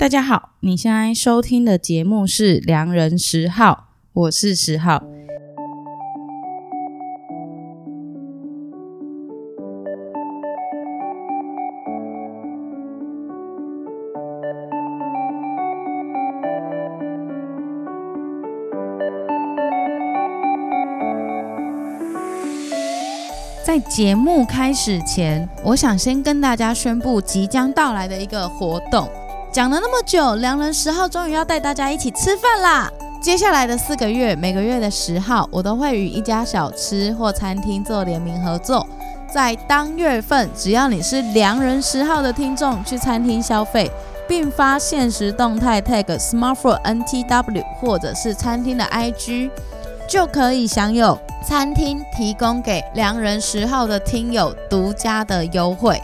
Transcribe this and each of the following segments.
大家好，你现在收听的节目是《良人十号》，我是十号。在节目开始前，我想先跟大家宣布即将到来的一个活动。讲了那么久，良人十号终于要带大家一起吃饭啦！接下来的四个月，每个月的十号，我都会与一家小吃或餐厅做联名合作。在当月份，只要你是良人十号的听众，去餐厅消费，并发限时动态 tag smartphone NTW 或者是餐厅的 IG，就可以享有餐厅提供给良人十号的听友独家的优惠。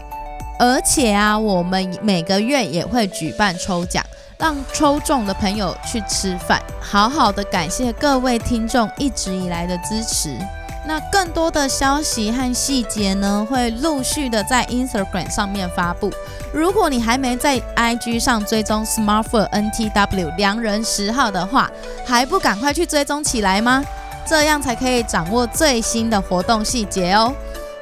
而且啊，我们每个月也会举办抽奖，让抽中的朋友去吃饭，好好的感谢各位听众一直以来的支持。那更多的消息和细节呢，会陆续的在 Instagram 上面发布。如果你还没在 IG 上追踪 Smartphone NTW 良人十号的话，还不赶快去追踪起来吗？这样才可以掌握最新的活动细节哦。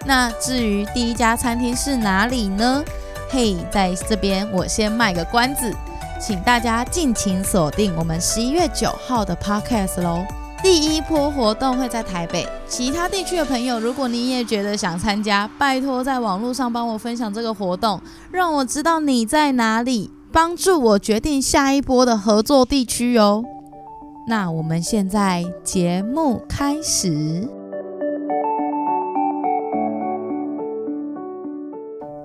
那至于第一家餐厅是哪里呢？嘿，在这边我先卖个关子，请大家尽情锁定我们十一月九号的 Podcast 喽。第一波活动会在台北，其他地区的朋友，如果你也觉得想参加，拜托在网络上帮我分享这个活动，让我知道你在哪里，帮助我决定下一波的合作地区哦。那我们现在节目开始。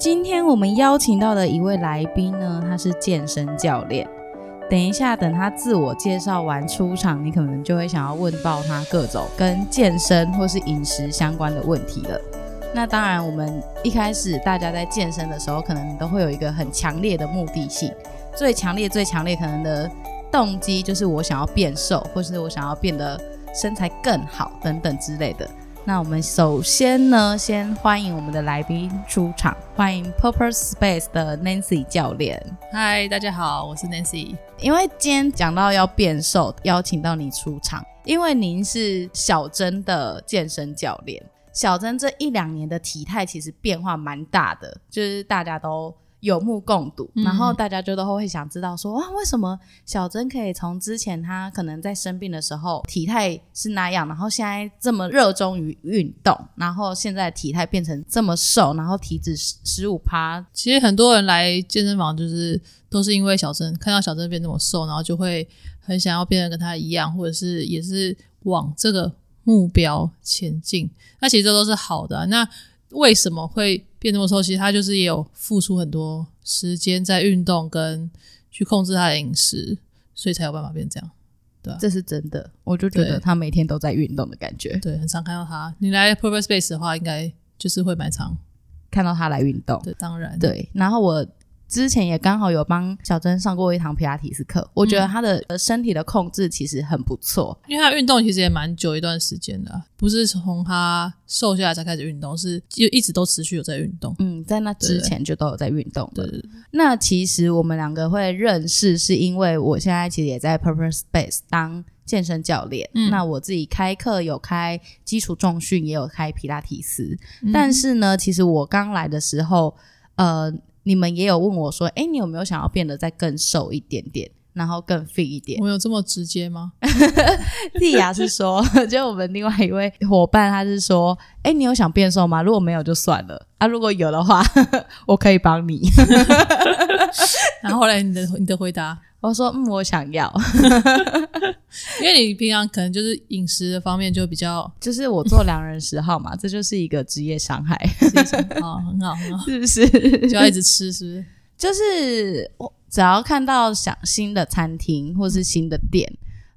今天我们邀请到的一位来宾呢，他是健身教练。等一下，等他自我介绍完出场，你可能就会想要问到他各种跟健身或是饮食相关的问题了。那当然，我们一开始大家在健身的时候，可能都会有一个很强烈的目的性，最强烈、最强烈可能的动机就是我想要变瘦，或是我想要变得身材更好等等之类的。那我们首先呢，先欢迎我们的来宾出场，欢迎 Purpose Space 的 Nancy 教练。嗨，大家好，我是 Nancy。因为今天讲到要变瘦，邀请到你出场，因为您是小珍的健身教练。小珍这一两年的体态其实变化蛮大的，就是大家都。有目共睹，然后大家就都会想知道说，哇，为什么小珍可以从之前她可能在生病的时候体态是那样，然后现在这么热衷于运动，然后现在体态变成这么瘦，然后体脂十五趴。其实很多人来健身房就是都是因为小珍看到小珍变那么瘦，然后就会很想要变得跟她一样，或者是也是往这个目标前进。那其实这都是好的啊。那为什么会变那么瘦？其实他就是也有付出很多时间在运动跟去控制他的饮食，所以才有办法变这样。对啊，这是真的。我就觉得他每天都在运动的感觉。对，很常看到他。你来 Purpose Space 的话，应该就是会蛮常看到他来运动。对，当然。对，然后我。之前也刚好有帮小珍上过一堂皮拉提斯课，我觉得她的身体的控制其实很不错，因为她运动其实也蛮久一段时间的，不是从她瘦下来才开始运动，是就一直都持续有在运动。嗯，在那之前就都有在运动。对，对，对，那其实我们两个会认识，是因为我现在其实也在 Purpose Space 当健身教练。嗯，那我自己开课有开基础重训，也有开皮拉提斯。嗯，但是呢，其实我刚来的时候，呃。你们也有问我说：“哎，你有没有想要变得再更瘦一点点，然后更 fit 一点？”我有这么直接吗？蒂亚是说，就我们另外一位伙伴，他是说：“哎，你有想变瘦吗？如果没有就算了啊，如果有的话，我可以帮你。”然后后来你的你的回答？我说嗯，我想要，因为你平常可能就是饮食的方面就比较，就是我做良人十号嘛，这就是一个职业伤害，哦，很好，很好，是不是？就要一直吃，是不是？就是我只要看到想新的餐厅，或是新的店，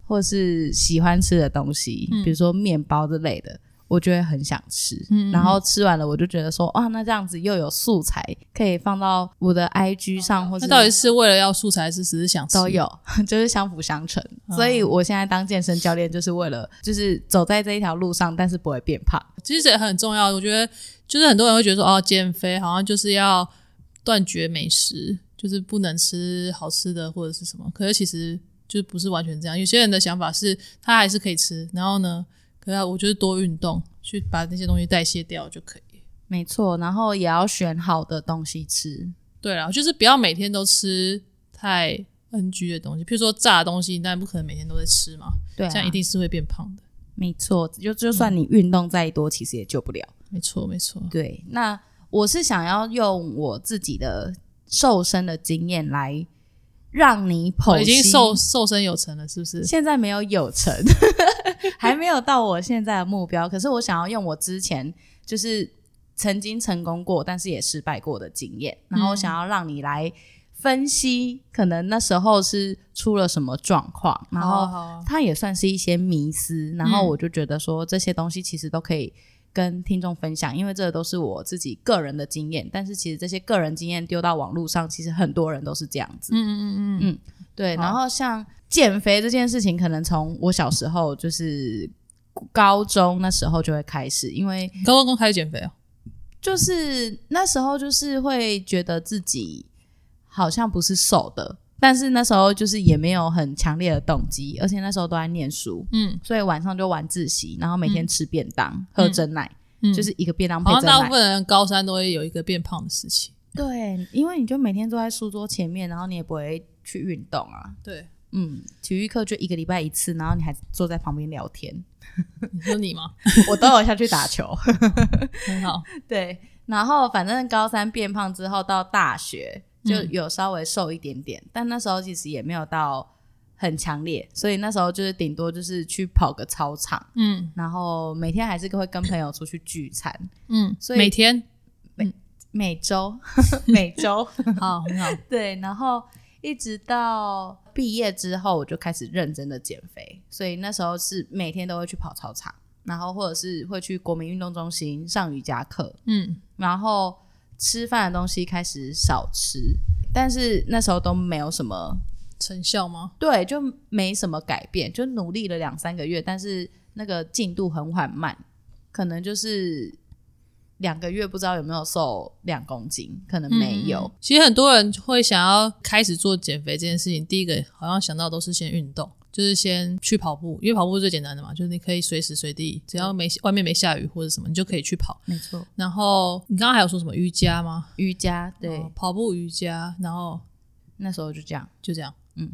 或是喜欢吃的东西，嗯、比如说面包之类的。我就会很想吃，嗯，然后吃完了，我就觉得说，哇，那这样子又有素材可以放到我的 IG 上，或者那到底是为了要素材，还是只是想吃？都有，就是相辅相成。嗯。所以我现在当健身教练，就是为了就是走在这一条路上，但是不会变胖。其实也很重要，我觉得就是很多人会觉得说，哦，减肥好像就是要断绝美食。就是不能吃好吃的或者是什么。可是其实就不是完全这样，有些人的想法是他还是可以吃，然后呢，可是我觉得多运动去把那些东西代谢掉就可以。没错，然后也要选好的东西吃。对啊，就是不要每天都吃太 NG 的东西，譬如说炸的东西，但不可能每天都在吃嘛。对啊，这样一定是会变胖的。没错，就就算你运动再多，嗯，其实也救不了。没错，没错。对，那我是想要用我自己的瘦身的经验来让你剖析。已经瘦瘦身有成了，是不是？现在没有有成，还没有到我现在的目标。可是我想要用我之前就是曾经成功过，但是也失败过的经验，然后想要让你来。分析可能那时候是出了什么状况，然后它也算是一些迷思，然后我就觉得说这些东西其实都可以跟听众分享，因为这都是我自己个人的经验。但是其实这些个人经验丢到网络上，其实很多人都是这样子。嗯嗯嗯嗯，对。然后像减肥这件事情，可能从我小时候就是高中那时候就会开始，因为高中开始减肥啊，就是那时候就是会觉得自己。好像不是瘦的，但是那时候就是也没有很强烈的动机，而且那时候都在念书，嗯，所以晚上就晚自习，然后每天吃便当，嗯、喝真奶、嗯，就是一个便当配珍奶。好像大部分人高三都会有一个变胖的事情，对，因为你就每天坐在书桌前面，然后你也不会去运动啊，对，嗯，体育课就一个礼拜一次，然后你还坐在旁边聊天，你说你吗？我都有下去打球，很好，对，然后反正高三变胖之后到大学。就有稍微瘦一点点，嗯，但那时候其实也没有到很强烈，所以那时候就是顶多就是去跑个操场，嗯，然后每天还是会跟朋友出去聚餐，嗯，所以每天？每每周 每周好很好，对，然后一直到毕业之后，我就开始认真的减肥，所以那时候是每天都会去跑操场，然后或者是会去国民运动中心上瑜伽课，嗯，然后。吃饭的东西开始少吃，但是那时候都没有什么成效吗？对，就没什么改变，就努力了两三个月，但是那个进度很缓慢，可能就是两个月不知道有没有瘦两公斤，可能没有。嗯，其实很多人会想要开始做减肥这件事情，第一个好像想到都是先运动。就是先去跑步，因为跑步是最简单的嘛，就是你可以随时随地，只要没外面没下雨或者什么，你就可以去跑。没错。然后你刚刚还有说什么瑜伽吗？瑜伽，对，哦、跑步瑜伽，然后那时候就这样，就这样，嗯，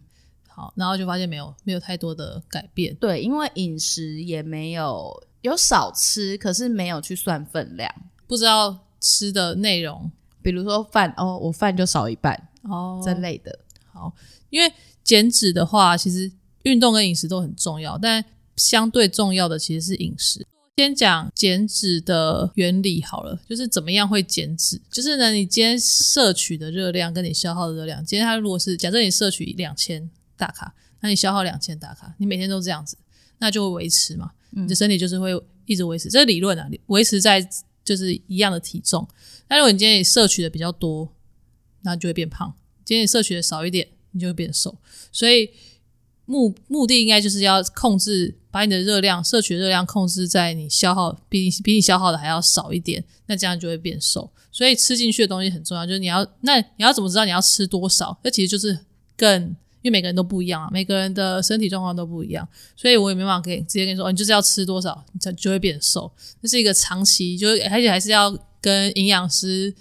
好，然后就发现没有没有太多的改变。对，因为饮食也没有有少吃，可是没有去算分量，不知道吃的内容，比如说饭哦，我饭就少一半哦，这类的。好，因为减脂的话，其实。运动跟饮食都很重要，但相对重要的其实是饮食。先讲减脂的原理好了，就是怎么样会减脂？就是呢，你今天摄取的热量跟你消耗的热量，今天它如果是假设你摄取两千大卡，那你消耗两千大卡，你每天都这样子，那就会维持嘛，你的身体就是会一直维持。这是理论啊，维持在就是一样的体重。那如果你今天你摄取的比较多，那就会变胖；今天你摄取的少一点，你就会变瘦。所以。目目的应该就是要控制，把你的热量摄取热量控制在你消耗比你比你消耗的还要少一点，那这样就会变瘦。所以吃进去的东西很重要，就是你要那你要怎么知道你要吃多少？那其实就是更因为每个人都不一样啊，每个人的身体状况都不一样，所以我也没办法给你直接跟你说，你就是要吃多少，你才就会变瘦。这是一个长期，就是而且还是要跟营养师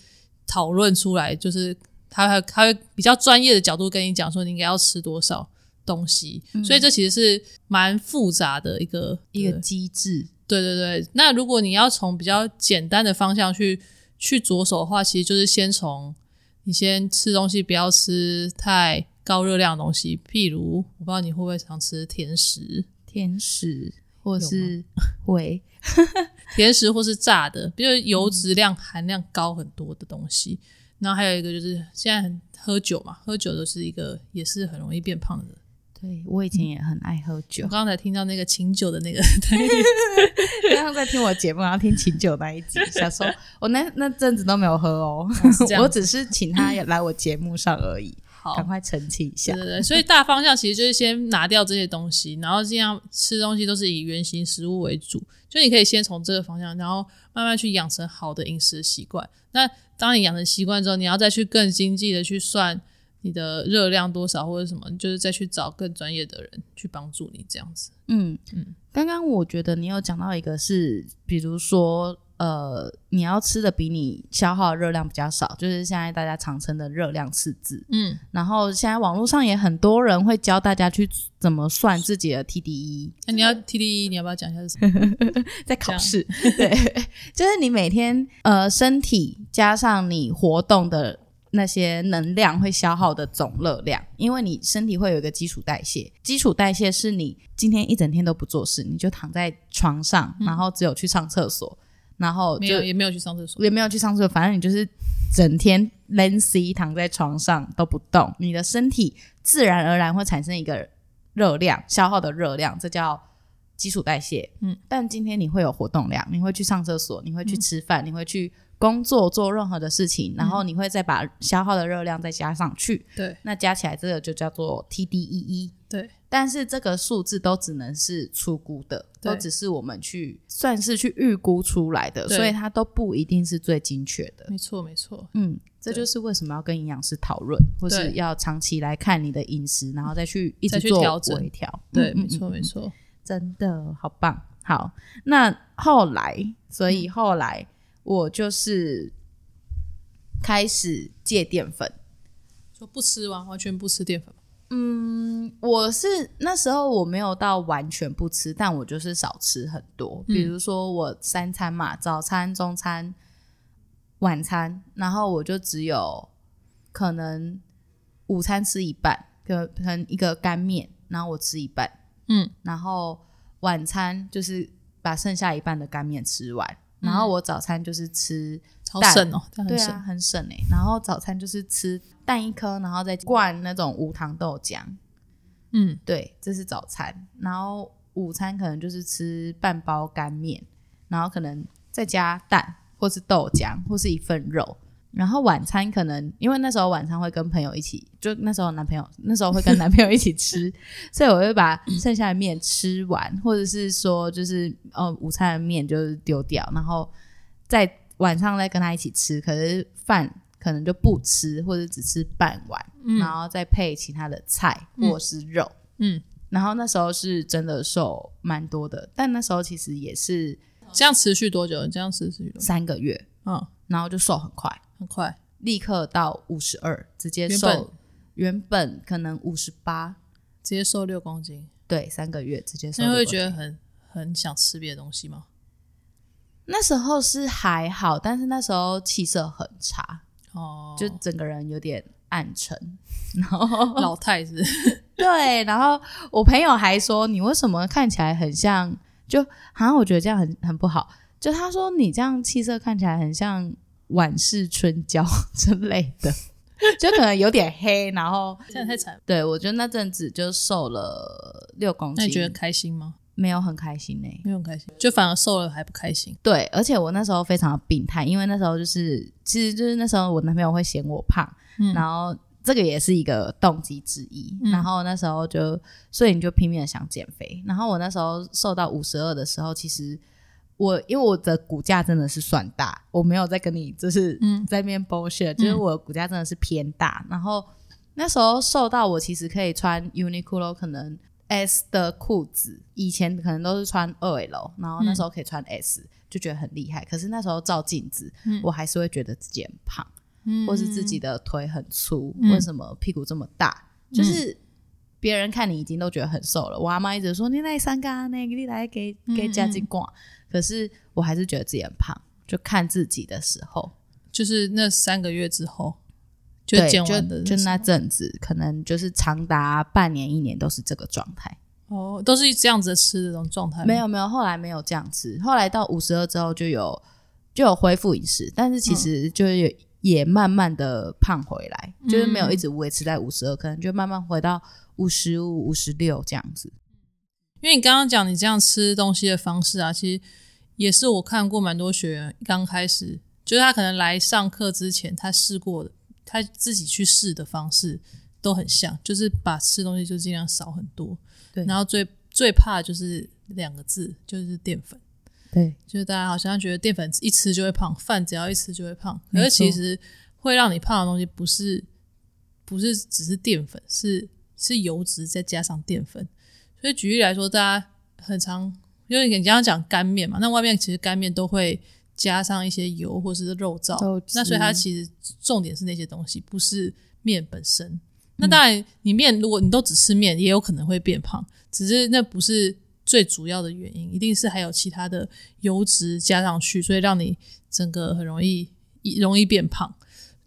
讨论出来，就是他还他会比较专业的角度跟你讲说，你应该要吃多少。东西，所以这其实是蛮复杂的一个一个机制。对对对，那如果你要从比较简单的方向去去着手的话，其实就是先从你先吃东西，不要吃太高热量的东西。譬如，我不知道你会不会常吃甜食，甜食或是会 甜食或是炸的，比如油脂量含量高很多的东西。嗯、然后还有一个就是现在很喝酒嘛，喝酒都是一个也是很容易变胖的人。对，我以前也很爱喝酒。我刚刚才听到那个请酒的那个 刚刚在听我节目，然后听请酒那一集，想说我那那阵子都没有喝哦，我只是请他来我节目上而已。好，赶快澄清一下。对对对，所以大方向其实就是先拿掉这些东西，然后尽量吃东西都是以原型食物为主。就你可以先从这个方向，然后慢慢去养成好的饮食习惯。那当你养成习惯之后，你要再去更经济的去算。你的热量多少或者什么，你就是再去找更专业的人去帮助你这样子。嗯嗯，刚刚我觉得你有讲到一个是，比如说。呃，你要吃的比你消耗的热量比较少，就是现在大家常称的热量赤字。嗯，然后现在网络上也很多人会教大家去怎么算自己的 TDE。那、啊、你要 TDE，你要不要讲一下是什么？在考试，对，就是你每天呃身体加上你活动的那些能量会消耗的总热量，因为你身体会有一个基础代谢，基础代谢是你今天一整天都不做事，你就躺在床上，然后只有去上厕所。嗯然后就没有也没有去上厕所，也没有去上厕所，反正你就是整天 lazy 躺在床上都不动，你的身体自然而然会产生一个热量消耗的热量，这叫基础代谢。嗯，但今天你会有活动量，你会去上厕所，你会去吃饭，嗯、你会去工作做任何的事情，然后你会再把消耗的热量再加上去。对、嗯，那加起来这个就叫做 TDEE。对。但是这个数字都只能是初估的，都只是我们去算是去预估出来的，所以它都不一定是最精确的。没错，没错。嗯，这就是为什么要跟营养师讨论，或是要长期来看你的饮食，然后再去一直做调整。对，没错，没错。真的好棒。好，那后来，所以后来我就是开始戒淀粉，说不吃完，完全不吃淀粉。嗯，我是那时候我没有到完全不吃，但我就是少吃很多。比如说我三餐嘛，早餐、中餐、晚餐，然后我就只有可能午餐吃一半，可可能一个干面，然后我吃一半，嗯，然后晚餐就是把剩下一半的干面吃完，然后我早餐就是吃。蛋省哦。对啊，很省欸。然后早餐就是吃蛋一颗，然后再灌那种无糖豆浆。嗯，对，这是早餐。然后午餐可能就是吃半包干面，然后可能再加蛋，或是豆浆，或是一份肉。然后晚餐可能因为那时候晚餐会跟朋友一起，就那时候男朋友那时候会跟男朋友一起吃，所以我会把剩下的面吃完，或者是说就是哦午餐的面就是丢掉，然后在。晚上再跟他一起吃，可是饭可能就不吃，或者只吃半碗，嗯、然后再配其他的菜或是肉。嗯，然后那时候是真的瘦蛮多的，但那时候其实也是这样持续多久？这样持续三个月，嗯，然后就瘦很快，很快，立刻到五十二，直接瘦。原本，原本可能五十八，直接瘦六公斤。对，三个月直接瘦。你会觉得很很想吃别的东西吗？那时候是还好，但是那时候气色很差哦，就整个人有点暗沉，然后 老太子 对，然后我朋友还说，你为什么看起来很像，就好像我觉得这样很很不好，就他说你这样气色看起来很像晚市春娇 之类的，就可能有点黑，然后现在太惨，对，我觉得那阵子就瘦了六公斤，那你觉得开心吗？没有很开心呢、欸，没有很开心，就反而瘦了还不开心。对，而且我那时候非常的病态，因为那时候就是，其实就是那时候我男朋友会嫌我胖，嗯、然后这个也是一个动机之一。嗯、然后那时候就，所以你就拼命的想减肥。然后我那时候瘦到五十二的时候，其实我因为我的骨架真的是算大，我没有在跟你就是在那边 bullshit，、嗯、就是我的骨架真的是偏大。然后那时候瘦到我其实可以穿 Uniqlo 可能。S 的裤子以前可能都是穿二 L，然后那时候可以穿 S，、嗯、就觉得很厉害。可是那时候照镜子，嗯、我还是会觉得自己很胖，嗯、或是自己的腿很粗，嗯、为什么屁股这么大？嗯、就是别人看你已经都觉得很瘦了。我阿妈一直说你来三个那个你来给给加几挂，可是我还是觉得自己很胖。就看自己的时候，就是那三个月之后。就对，就就那阵子，可能就是长达半年一年都是这个状态。哦，都是这样子吃的这种状态？没有没有，后来没有这样吃，后来到五十二之后就有就有恢复饮食，但是其实就是也慢慢的胖回来，嗯、就是没有一直维持在五十二，可能就慢慢回到五十五、五十六这样子。因为你刚刚讲你这样吃东西的方式啊，其实也是我看过蛮多学员刚开始，就是他可能来上课之前他试过的。他自己去试的方式都很像，就是把吃东西就尽量少很多。对，然后最最怕的就是两个字，就是淀粉。对，就是大家好像觉得淀粉一吃就会胖，饭只要一吃就会胖。可是其实会让你胖的东西不是不是只是淀粉，是是油脂再加上淀粉。所以举例来说，大家很常因为你刚刚讲干面嘛，那外面其实干面都会加上一些油或是肉燥，那所以它其实重点是那些东西，不是面本身。那当然，你面如果你都只吃面，也有可能会变胖，只是那不是最主要的原因，一定是还有其他的油脂加上去，所以让你整个很容易容易变胖。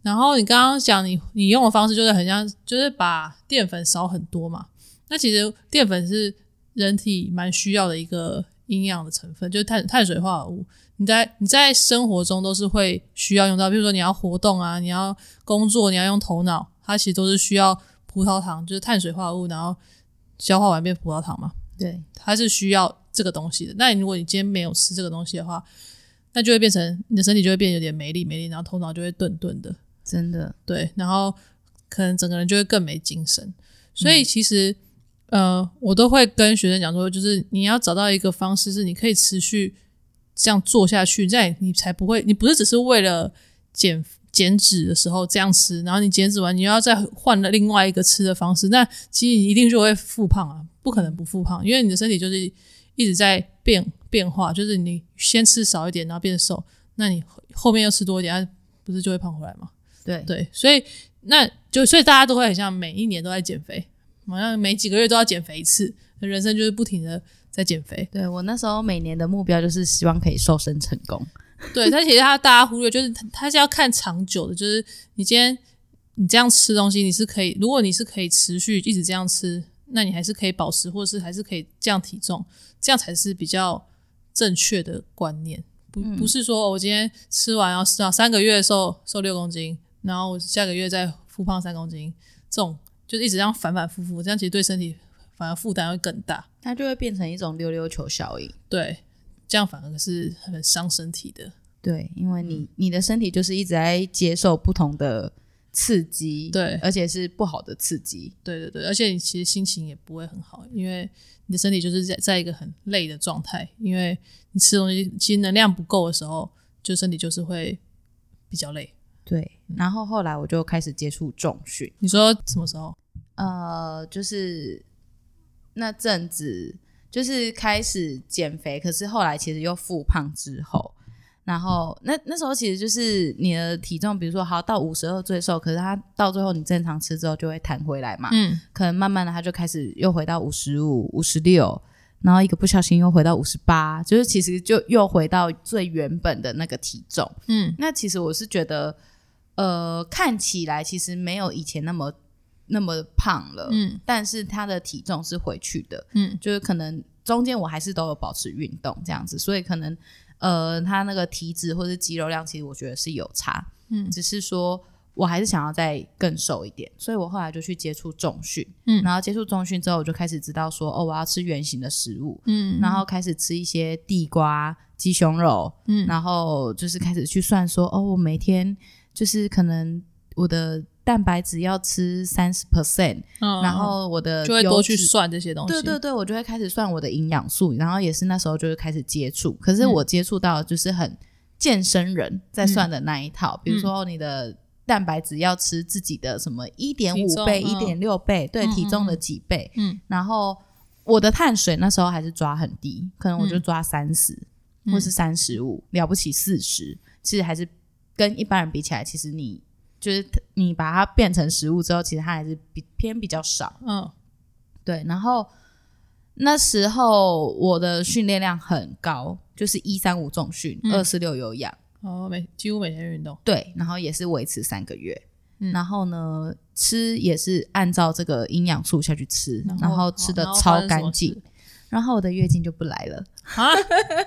然后你刚刚讲你你用的方式就是很像，就是把淀粉少很多嘛。那其实淀粉是人体蛮需要的一个营养的成分，就是碳碳水化合物。你在你在生活中都是会需要用到，比如说你要活动啊，你要工作，你要用头脑。它其实都是需要葡萄糖，就是碳水化合物，然后消化完变葡萄糖嘛。对，它是需要这个东西的。那如果你今天没有吃这个东西的话，那就会变成你的身体就会变有点没力没力，然后头脑就会钝钝的。真的，对，然后可能整个人就会更没精神。所以其实，嗯、呃，我都会跟学生讲说，就是你要找到一个方式，是你可以持续这样做下去，这样你才不会，你不是只是为了减。减脂的时候这样吃，然后你减脂完，你又要再换了另外一个吃的方式，那其实你一定就会复胖啊，不可能不复胖，因为你的身体就是一直在变变化，就是你先吃少一点，然后变瘦，那你后面又吃多一点，它不是就会胖回来吗？对对，所以那就所以大家都会很像每一年都在减肥，好像每几个月都要减肥一次，人生就是不停的在减肥。对，我那时候每年的目标就是希望可以瘦身成功。对，但其实他大家忽略，就是他他是要看长久的，就是你今天你这样吃东西，你是可以，如果你是可以持续一直这样吃，那你还是可以保持，或者是还是可以降体重，这样才是比较正确的观念。不不是说我今天吃完要吃到三个月瘦瘦六公斤，然后我下个月再复胖三公斤，这种就是一直这样反反复复，这样其实对身体反而负担会更大，它就会变成一种溜溜球效应。对。这样反而是很伤身体的，对，因为你你的身体就是一直在接受不同的刺激，对，而且是不好的刺激，对对对，而且你其实心情也不会很好，因为你的身体就是在在一个很累的状态，因为你吃东西其实能量不够的时候，就身体就是会比较累，对。然后后来我就开始接触重训，你说什么时候？呃，就是那阵子。就是开始减肥，可是后来其实又复胖之后，然后那那时候其实就是你的体重，比如说好到五十二最瘦，可是它到最后你正常吃之后就会弹回来嘛，嗯，可能慢慢的它就开始又回到五十五、五十六，然后一个不小心又回到五十八，就是其实就又回到最原本的那个体重，嗯，那其实我是觉得，呃，看起来其实没有以前那么。那么胖了，嗯，但是他的体重是回去的，嗯，就是可能中间我还是都有保持运动这样子，所以可能呃，他那个体脂或者肌肉量，其实我觉得是有差，嗯，只是说我还是想要再更瘦一点，所以我后来就去接触重训，嗯，然后接触重训之后，我就开始知道说，哦，我要吃圆形的食物，嗯，然后开始吃一些地瓜、鸡胸肉，嗯，然后就是开始去算说，哦，我每天就是可能我的。蛋白质要吃三十 percent，然后我的就会多去算这些东西。对对对，我就会开始算我的营养素，然后也是那时候就会开始接触。可是我接触到就是很健身人在算的那一套，嗯、比如说你的蛋白质要吃自己的什么一点五倍、一点六倍，对体重的几倍。嗯，然后我的碳水那时候还是抓很低，可能我就抓三十、嗯、或是三十五，了不起四十，其实还是跟一般人比起来，其实你。就是你把它变成食物之后，其实它还是比偏比较少。嗯，对。然后那时候我的训练量很高，就是一三五重训，二四六有氧。哦，每几乎每天运动。对，然后也是维持三个月。嗯，然后呢，吃也是按照这个营养素下去吃，然后，吃的超干净，然后我的月经就不来了。啊？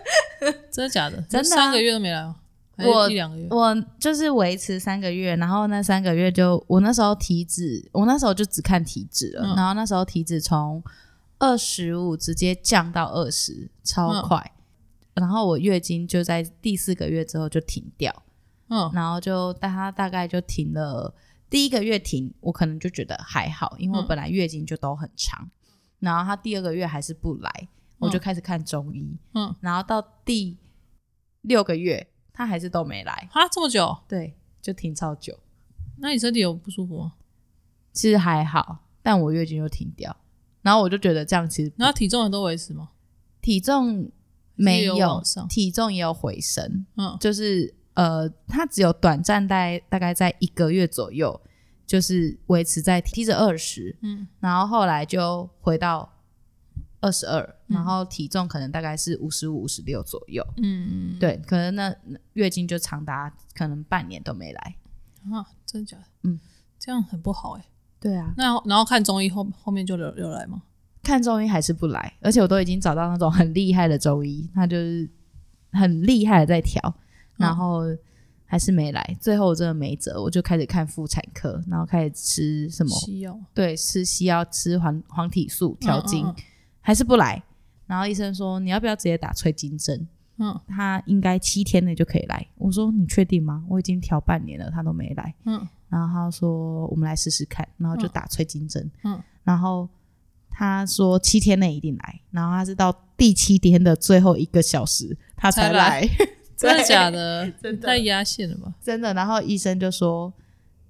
真的假的？真的啊？三个月都没来哦。我一两个月，我就是维持三个月，然后那三个月就我那时候体脂，我那时候就只看体脂了，嗯、然后那时候体脂从二十五直接降到二十，超快。嗯、然后我月经就在第四个月之后就停掉，嗯，然后就大它大概就停了第一个月停，我可能就觉得还好，因为我本来月经就都很长，嗯、然后他第二个月还是不来，我就开始看中医，嗯，然后到第六个月。他还是都没来啊，这么久？对，就停超久。那你身体有不舒服吗？其实还好，但我月经又停掉，然后我就觉得这样其实，然后体重也都维持吗？体重没有，有体重也有回升，嗯，就是呃，它只有短暂在大概在一个月左右，就是维持在 T 着二十，嗯，然后后来就回到。二十二，然后体重可能大概是五十五、五十六左右。嗯，对，可能那月经就长达可能半年都没来啊，真的假的？嗯，这样很不好哎、欸。对啊，那然后看中医后后面就有有来吗？看中医还是不来，而且我都已经找到那种很厉害的中医，他就是很厉害的在调，然后还是没来。最后我真的没辙，我就开始看妇产科，然后开始吃什么西药？对吃西药，吃黄黄体素调经。嗯嗯嗯还是不来，然后医生说，你要不要直接打催经针？嗯，他应该七天内就可以来。我说你确定吗？我已经调半年了，他都没来。嗯，然后他说我们来试试看，然后就打催经针。嗯，然后他说七天内一定来，然后他是到第七天的最后一个小时他才来。真的假的？真的太压线了吧？真的。然后医生就说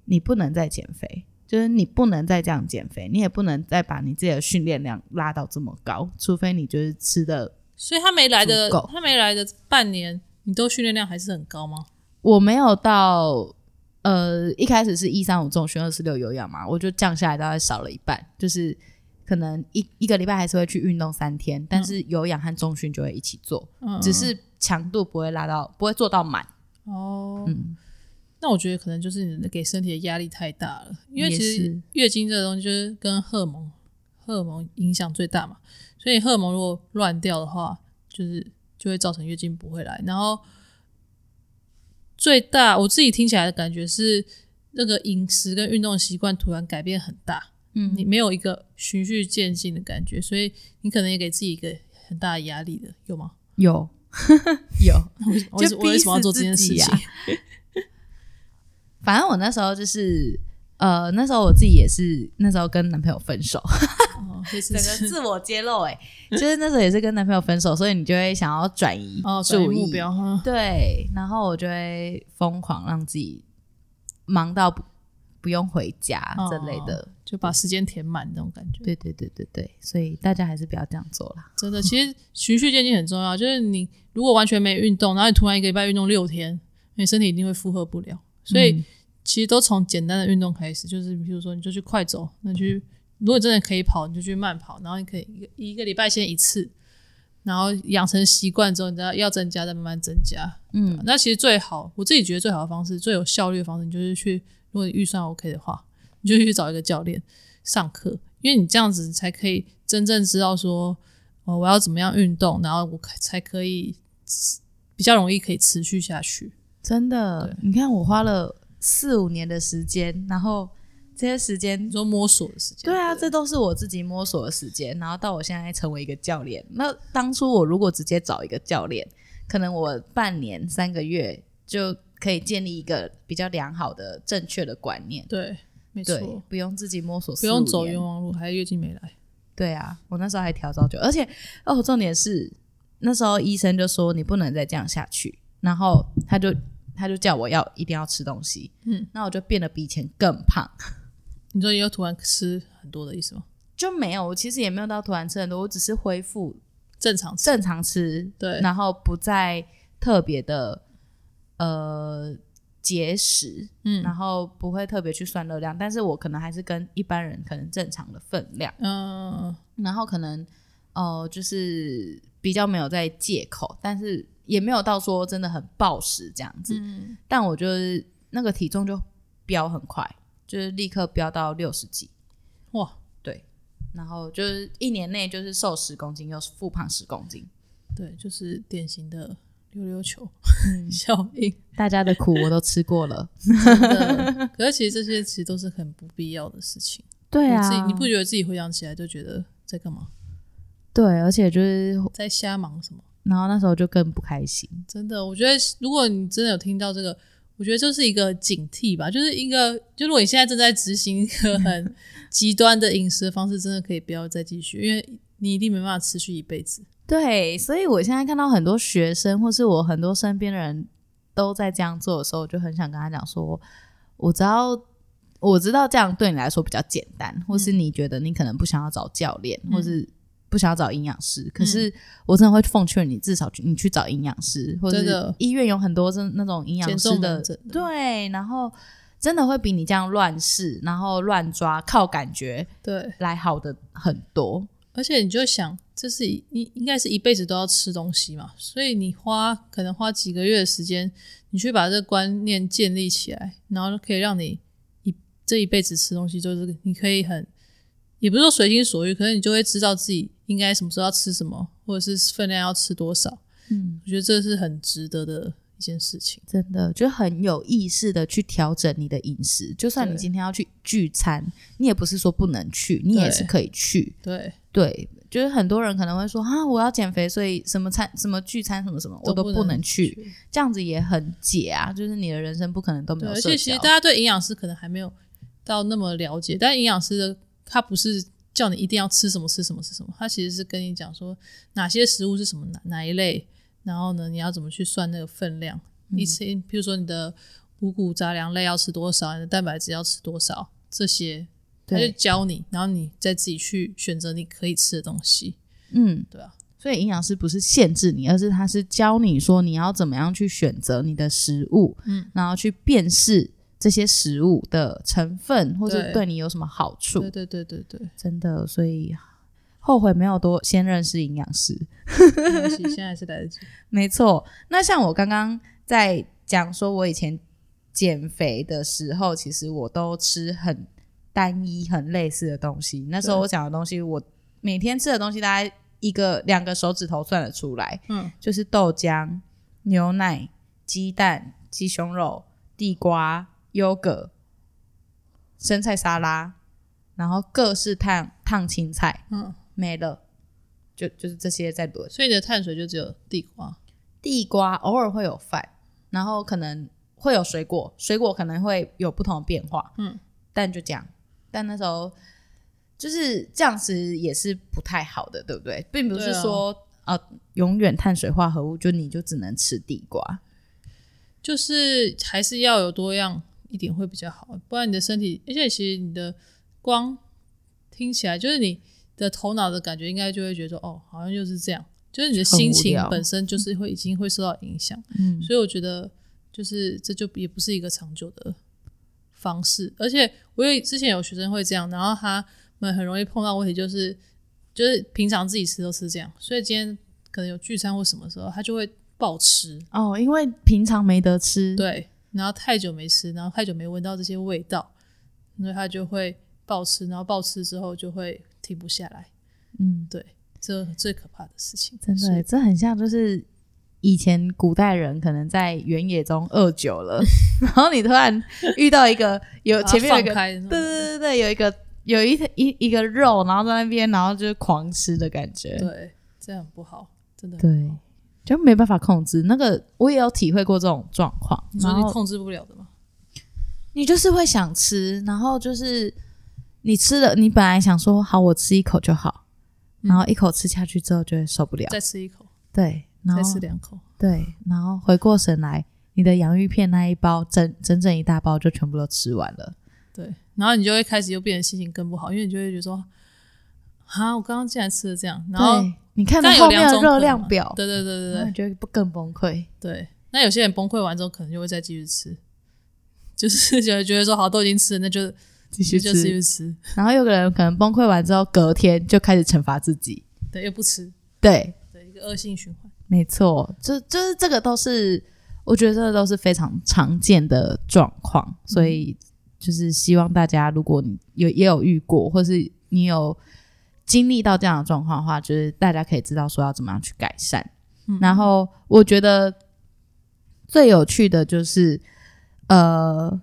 你不能再减肥。就是你不能再这样减肥，你也不能再把你自己的训练量拉到这么高，除非你就是吃的。所以他没来的，他没来的半年，你都训练量还是很高吗？我没有到，呃，一开始是一三五重训，二四六有氧嘛，我就降下来大概少了一半，就是可能一一个礼拜还是会去运动三天，但是有氧和重训就会一起做，嗯、只是强度不会拉到，不会做到满。哦，嗯。那我觉得可能就是你给身体的压力太大了，因为其实月经这个东西就是跟荷尔蒙、荷尔蒙影响最大嘛，所以荷尔蒙如果乱掉的话，就是就会造成月经不会来。然后最大我自己听起来的感觉是，那个饮食跟运动习惯突然改变很大，嗯，你没有一个循序渐进的感觉，所以你可能也给自己一个很大的压力的，有吗？有，有，我 为什么我为什么要做这件事情？反正我那时候就是，呃，那时候我自己也是，那时候跟男朋友分手，哦、整个自我揭露、欸，哎，就是那时候也是跟男朋友分手，所以你就会想要转移注意、哦、目标，对，然后我就会疯狂让自己忙到不不用回家之类的、哦，就把时间填满那种感觉。对对对对对，所以大家还是不要这样做啦。真的，其实循序渐进很重要，就是你如果完全没运动，然后你突然一个礼拜运动六天，你身体一定会负荷不了，所以。嗯其实都从简单的运动开始，就是比如说，你就去快走，那去如果真的可以跑，你就去慢跑，然后你可以一个一个礼拜先一次，然后养成习惯之后，你知道要增加再慢慢增加。嗯，那其实最好，我自己觉得最好的方式，最有效率的方式，你就是去，如果你预算 OK 的话，你就去找一个教练上课，因为你这样子才可以真正知道说，哦，我要怎么样运动，然后我才可以比较容易可以持续下去。真的，你看我花了。四五年的时间，然后这些时间都摸索的时间。对啊，这都是我自己摸索的时间。然后到我现在成为一个教练，那当初我如果直接找一个教练，可能我半年三个月就可以建立一个比较良好的、正确的观念。对，没错，不用自己摸索，不用走冤枉路，还月经没来。对啊，我那时候还调早酒，而且哦，重点是那时候医生就说你不能再这样下去，然后他就。他就叫我要一定要吃东西，嗯，那我就变得比以前更胖。你说你又突然吃很多的意思吗？就没有，我其实也没有到突然吃很多，我只是恢复正常正常吃，对，然后不再特别的呃节食，嗯，然后不会特别去算热量，但是我可能还是跟一般人可能正常的分量，嗯，然后可能哦、呃，就是比较没有在借口，但是。也没有到说真的很暴食这样子，嗯、但我就是那个体重就飙很快，就是立刻飙到六十几，哇，对，然后就是一年内就是瘦十公斤又复胖十公斤，对，就是典型的溜溜球 效应。大家的苦我都吃过了，真的。可是其实这些其实都是很不必要的事情。对啊，你自己你不觉得自己回想起来就觉得在干嘛？对，而且就是在瞎忙什么？然后那时候就更不开心，真的。我觉得如果你真的有听到这个，我觉得这是一个警惕吧，就是一个，就如果你现在正在执行一个很 极端的饮食的方式，真的可以不要再继续，因为你一定没办法持续一辈子。对，所以我现在看到很多学生，或是我很多身边的人都在这样做的时候，我就很想跟他讲说，我知道。我知道这样对你来说比较简单，或是你觉得你可能不想要找教练，嗯、或是不想要找营养师。可是我真的会奉劝你，至少去你去找营养师，或者医院有很多这那种营养师的，的对，然后真的会比你这样乱试，然后乱抓，靠感觉对来好的很多。而且你就想，这是一应应该是一辈子都要吃东西嘛，所以你花可能花几个月的时间，你去把这个观念建立起来，然后可以让你一这一辈子吃东西，就是你可以很，也不是说随心所欲，可是你就会知道自己应该什么时候要吃什么，或者是分量要吃多少。嗯，我觉得这是很值得的。一件事情，真的就很有意识的去调整你的饮食。就算你今天要去聚餐，你也不是说不能去，你也是可以去。对对，就是很多人可能会说啊，我要减肥，所以什么餐、什么聚餐、什么什么，我都不能去。这样子也很解啊，就是你的人生不可能都没有。而且其实大家对营养师可能还没有到那么了解，但营养师的他不是叫你一定要吃什么吃什么吃什么，他其实是跟你讲说哪些食物是什么哪哪一类。然后呢，你要怎么去算那个分量？嗯、一次，比如说你的五谷杂粮类要吃多少，你的蛋白质要吃多少，这些他就教你，然后你再自己去选择你可以吃的东西。嗯，对啊。所以营养师不是限制你，而是他是教你说你要怎么样去选择你的食物，嗯，然后去辨识这些食物的成分，或者对你有什么好处。对对对对对，真的，所以。后悔没有多先认识营养师，现在是来得及。没错，那像我刚刚在讲说，我以前减肥的时候，其实我都吃很单一、很类似的东西。那时候我讲的东西，我每天吃的东西，大概一个两个手指头算得出来。嗯，就是豆浆、牛奶、鸡蛋、鸡胸肉、地瓜、优格、生菜沙拉，然后各式烫烫青菜。嗯。没了，就就是这些在轮，所以你的碳水就只有地瓜，地瓜偶尔会有饭，然后可能会有水果，水果可能会有不同的变化，嗯，但就这样，但那时候就是这样子也是不太好的，对不对？并不是说啊，呃，永远碳水化合物就你就只能吃地瓜，就是还是要有多样一点会比较好，不然你的身体，而且其实你的光听起来就是你。的头脑的感觉应该就会觉得说，哦，好像就是这样，就是你的心情本身就是会已经会受到影响，嗯，所以我觉得就是这就也不是一个长久的方式，而且我有之前有学生会这样，然后他们很容易碰到问题，就是就是平常自己吃都是这样，所以今天可能有聚餐或什么时候，他就会暴吃。哦，因为平常没得吃，对，然后太久没吃，然后太久没闻到这些味道，所以他就会暴吃，然后暴吃之后就会。停不下来，嗯，对，这最可怕的事情，真的，这很像就是以前古代人可能在原野中饿久了，然后你突然遇到一个有前面有一个，对对对对，有一个有一一一个肉，然后在那边，然后就是狂吃的感觉，对，这样不好，真的，对，就没办法控制。那个我也有体会过这种状况，你说你控制不了的吗？你就是会想吃，然后就是。你吃了，你本来想说好，我吃一口就好，嗯、然后一口吃下去之后就会受不了，再吃一口，对，然后再吃两口，对，然后回过神来，你的洋芋片那一包整整整一大包就全部都吃完了，对，然后你就会开始又变得心情更不好，因为你就会觉得说，啊，我刚刚竟然吃了这样，然后你看到后面的热量表，对对对对对，你觉得不更崩溃？对，那有些人崩溃完之后，可能就会再继续吃，就是 觉得觉得说好，都已经吃了，那就。继续吃，继续吃，然后有个人可能崩溃完之后，隔天就开始惩罚自己，对，又不吃，对，对，一个恶性循环。没错，就就是这个都是，我觉得这个都是非常常见的状况，所以就是希望大家，如果你有也有遇过，或是你有经历到这样的状况的话，就是大家可以知道说要怎么样去改善。嗯、然后我觉得最有趣的就是，呃。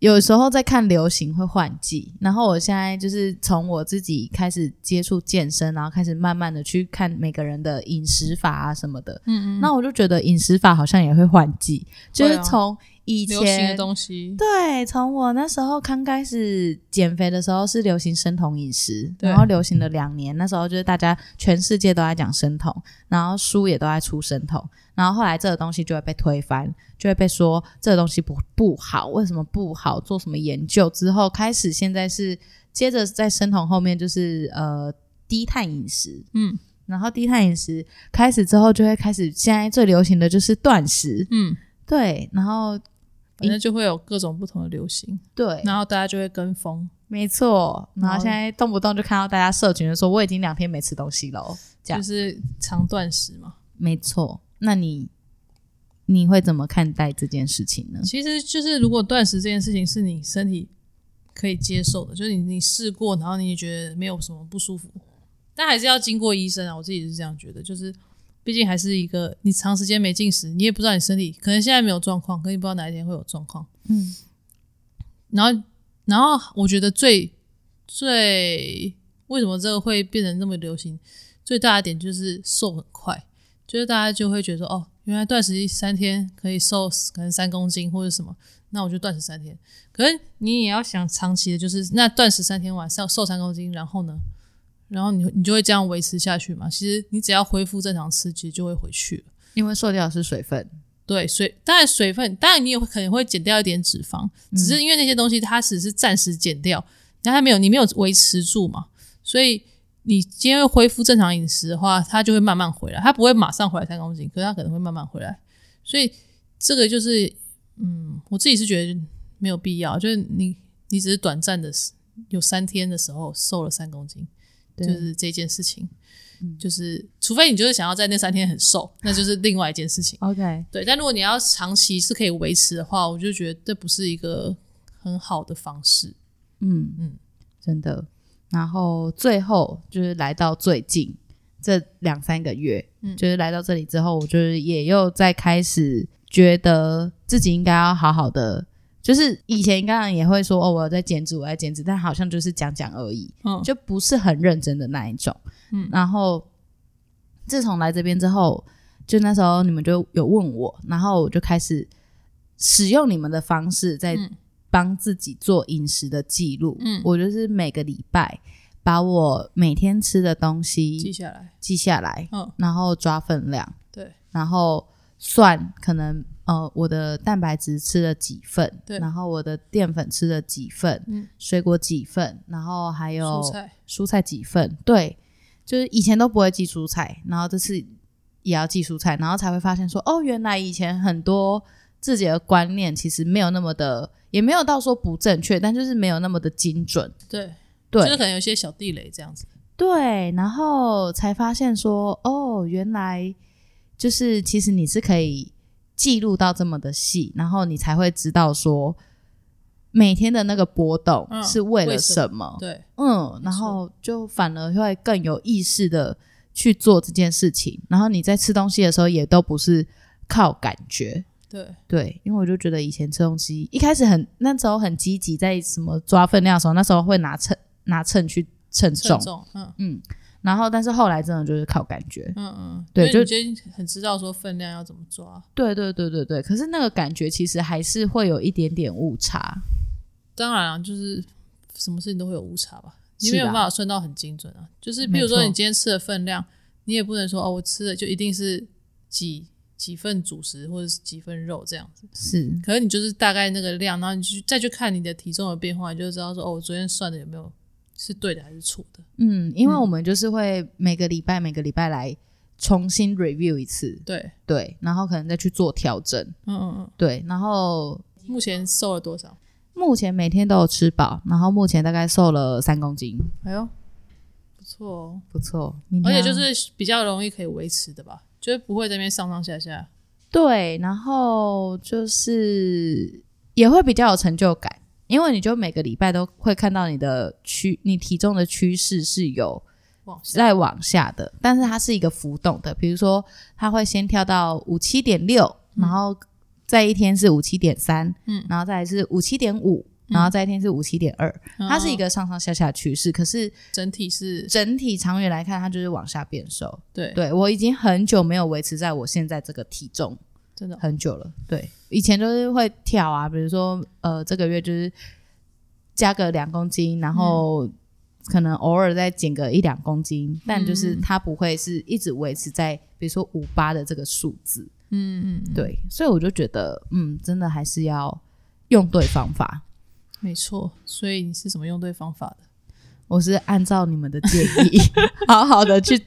有时候在看流行会换季，然后我现在就是从我自己开始接触健身，然后开始慢慢的去看每个人的饮食法啊什么的。嗯嗯。那我就觉得饮食法好像也会换季，就是从以前流行的东西，对，从我那时候刚开始减肥的时候是流行生酮饮食，然后流行了两年，那时候就是大家全世界都在讲生酮，然后书也都在出生酮，然后后来这个东西就会被推翻，就会被说这个东西不不好，为什么不好？做什么研究之后开始，现在是接着在生酮后面就是呃低碳饮食，嗯，然后低碳饮食开始之后就会开始，现在最流行的就是断食，嗯，对，然后。反正就会有各种不同的流行，对，然后大家就会跟风，没错。然后现在动不动就看到大家社群的说，我已经两天没吃东西了，这样就是长断食嘛。没错，那你你会怎么看待这件事情呢？其实就是如果断食这件事情是你身体可以接受的，就是你你试过，然后你也觉得没有什么不舒服，但还是要经过医生啊。我自己是这样觉得，就是。毕竟还是一个你长时间没进食，你也不知道你身体可能现在没有状况，可你不知道哪一天会有状况。嗯，然后，然后我觉得最最为什么这个会变成那么流行，最大的点就是瘦很快，就是大家就会觉得说，哦，原来断食三天可以瘦可能三公斤或者什么，那我就断食三天。可是你也要想长期的，就是那断食三天晚上瘦三公斤，然后呢？然后你你就会这样维持下去嘛？其实你只要恢复正常吃，其实就会回去了。因为瘦掉的是水分，对水，当然水分，当然你也会可能会减掉一点脂肪，嗯、只是因为那些东西它只是暂时减掉，然后它没有你没有维持住嘛，所以你今天恢复正常饮食的话，它就会慢慢回来，它不会马上回来三公斤，可是它可能会慢慢回来。所以这个就是，嗯，我自己是觉得没有必要，就是你你只是短暂的有三天的时候瘦了三公斤。就是这件事情，嗯、就是除非你就是想要在那三天很瘦，那就是另外一件事情。OK，对。但如果你要长期是可以维持的话，我就觉得这不是一个很好的方式。嗯嗯，真的。然后最后就是来到最近这两三个月，嗯，就是来到这里之后，我就是也又在开始觉得自己应该要好好的。就是以前刚刚也会说哦，我在减脂，我在减脂，但好像就是讲讲而已，嗯，就不是很认真的那一种，嗯。然后自从来这边之后，就那时候你们就有问我，然后我就开始使用你们的方式，在帮自己做饮食的记录。嗯，我就是每个礼拜把我每天吃的东西记下来，记下来，嗯，然后抓分量，对，然后算可能。呃，我的蛋白质吃了几份，对，然后我的淀粉吃了几份，嗯，水果几份，然后还有蔬菜，蔬菜几份，对，就是以前都不会记蔬菜，然后这次也要记蔬菜，然后才会发现说，哦，原来以前很多自己的观念其实没有那么的，也没有到说不正确，但就是没有那么的精准，对，对，就是可能有些小地雷这样子，对，然后才发现说，哦，原来就是其实你是可以。记录到这么的细，然后你才会知道说每天的那个波动是为了什么。嗯、对，嗯，然后就反而会更有意识的去做这件事情。然后你在吃东西的时候也都不是靠感觉。对对，因为我就觉得以前吃东西一开始很那时候很积极，在什么抓分量的时候，那时候会拿秤拿秤去称重。称重，嗯嗯。然后，但是后来真的就是靠感觉，嗯嗯，对，就很知道说分量要怎么抓。对对对对对，可是那个感觉其实还是会有一点点误差。当然啊，就是什么事情都会有误差吧，你没有办法算到很精准啊。就是比如说你今天吃的分量，你也不能说哦，我吃的就一定是几几份主食或者是几份肉这样子。是，可是你就是大概那个量，然后你去再去看你的体重的变化，你就知道说哦，我昨天算的有没有。是对的还是错的？嗯，因为我们就是会每个礼拜、嗯、每个礼拜来重新 review 一次，对对，然后可能再去做调整。嗯嗯嗯，对。然后目前瘦了多少？目前每天都有吃饱，然后目前大概瘦了三公斤。哎呦，不错哦，不错。而且就是比较容易可以维持的吧，就是不会这边上上下下。对，然后就是也会比较有成就感。因为你就每个礼拜都会看到你的趋，你体重的趋势是有在往下的，但是它是一个浮动的。比如说，它会先跳到五七点六，然后再一天是五七点三，嗯，然后再来是五七点五，然后再一天是五七点二，它是一个上上下下趋势。可是整体是整体长远来看，它就是往下变瘦。对，对我已经很久没有维持在我现在这个体重。真的很久了。对，以前都是会跳啊，比如说呃这个月就是加个两公斤，然后可能偶尔再减个一两公斤，嗯、但就是它不会是一直维持在比如说五八的这个数字。嗯嗯，对，所以我就觉得嗯，真的还是要用对方法。没错，所以你是怎么用对方法的？我是按照你们的建议，好好的去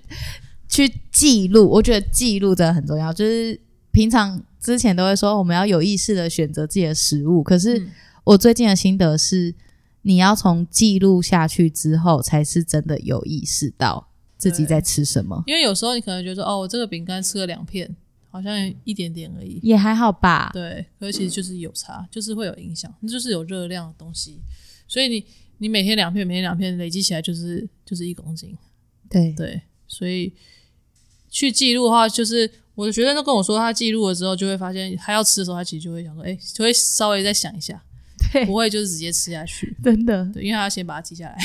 去记录。我觉得记录真的很重要。就是平常之前都会说我们要有意识的选择自己的食物，可是我最近的心得是，你要从记录下去之后，才是真的有意识到自己在吃什么。因为有时候你可能觉得哦，我这个饼干吃了两片，好像一点点而已，也还好吧。对，可是其实就是有差，就是会有影响，那就是有热量的东西，所以你。你每天两片，每天两片，累积起来就是就是一公斤。对对，所以去记录的话，就是我的学生都跟我说，他记录了之后，就会发现他要吃的时候，他其实就会想说，哎、欸，就会稍微再想一下，对，不会就是直接吃下去。真的，对，因为他要先把它记下来，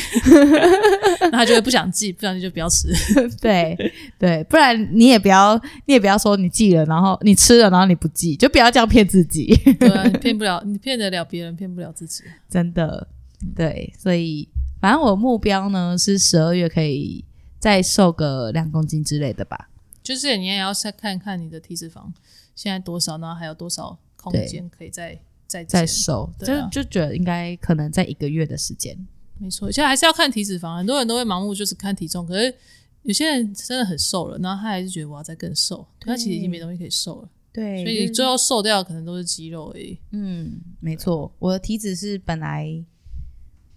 那他就会不想记，不想记就不要吃。对对，不然你也不要，你也不要说你记了，然后你吃了，然后你不记，就不要这样骗自己。对啊，你骗不了，你骗得了别人，骗不了自己。真的。对，所以反正我目标呢是十二月可以再瘦个两公斤之类的吧。就是你也要再看看你的体脂肪现在多少，然后还有多少空间可以再再再瘦。就就觉得应该可能在一个月的时间。没错，现在还是要看体脂肪。很多人都会盲目就是看体重，可是有些人真的很瘦了，然后他还是觉得我要再更瘦，他其实已经没东西可以瘦了。对，所以你最后瘦掉可能都是肌肉而已。嗯，没错，我的体脂是本来。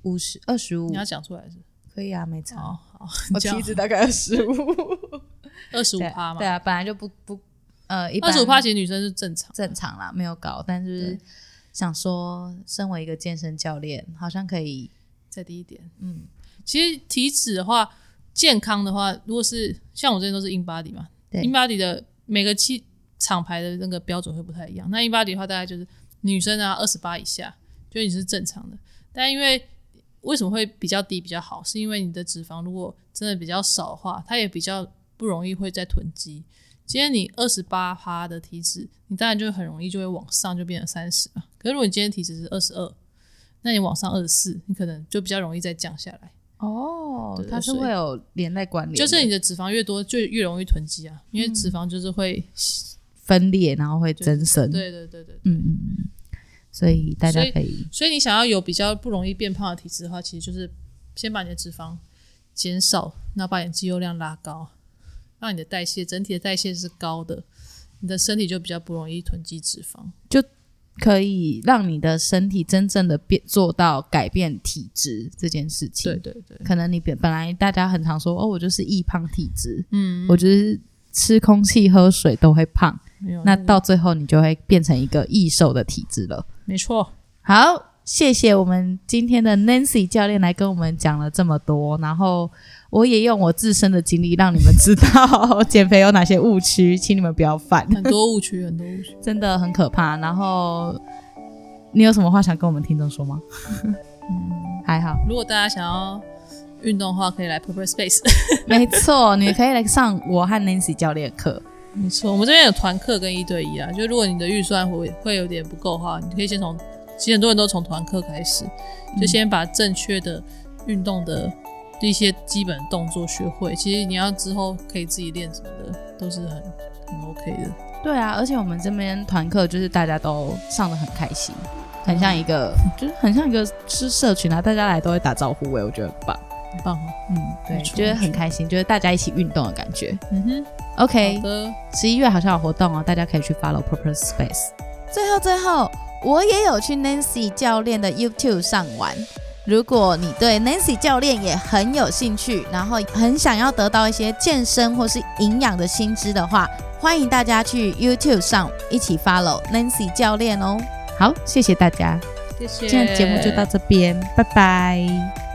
五十二十五，你要讲出来是？可以啊，没差。好，好，我体脂大概二十五，二十五趴嘛。对啊，本来就不不呃，一般二十五趴其实女生是正常，正常啦，没有高。但是想说，身为一个健身教练，好像可以再低一点。嗯，其实体脂的话，健康的话，如果是像我这边都是 InBody 嘛，InBody 的每个期厂牌的那个标准会不太一样。那 InBody 的话，大概就是女生啊二十八以下，就你是正常的。但因为为什么会比较低比较好？是因为你的脂肪如果真的比较少的话，它也比较不容易会再囤积。今天你二十八趴的体脂，你当然就很容易就会往上就变成三十了。可是如果你今天体脂是二十二，那你往上二十四，你可能就比较容易再降下来。哦，对它是会有连带关联，就是你的脂肪越多就越容易囤积啊，因为脂肪就是会分裂，然后会增生。对对对对，对，嗯嗯嗯。所以大家可以所，所以你想要有比较不容易变胖的体质的话，其实就是先把你的脂肪减少，然后把你的肌肉量拉高，让你的代谢整体的代谢是高的，你的身体就比较不容易囤积脂肪，就可以让你的身体真正的变做到改变体质这件事情。对对对，可能你本本来大家很常说哦，我就是易胖体质，嗯，我就是吃空气喝水都会胖。没有，那到最后你就会变成一个易瘦的体质了。没错。好，谢谢我们今天的 Nancy 教练来跟我们讲了这么多，然后我也用我自身的经历让你们知道 减肥有哪些误区，请你们不要犯。很多误区，很多误区，真的很可怕。然后你有什么话想跟我们听众说吗？嗯，还好。如果大家想要运动的话，可以来 Purple Space。没错，你可以来上我和 Nancy 教练课。没错，我们这边有团课跟一对一啊。就如果你的预算会会有点不够的话，你可以先从，其实很多人都从团课开始，就先把正确的运动的一些基本动作学会。其实你要之后可以自己练什么的，都是很很 OK 的。对啊，而且我们这边团课就是大家都上的很开心，很像一个，嗯、就是很像一个是社群啊，大家来都会打招呼，我觉得很棒。很棒哦，嗯，对，觉得很开心，就是大家一起运动的感觉。嗯哼，OK，好的，十一月好像有活动哦，大家可以去 follow Purple Space。最后最后，我也有去 Nancy 教练的 YouTube 上玩。如果你对 Nancy 教练也很有兴趣，然后很想要得到一些健身或是营养的新知的话，欢迎大家去 YouTube 上一起 follow Nancy 教练哦。好，谢谢大家，谢谢。今天节目就到这边，拜拜。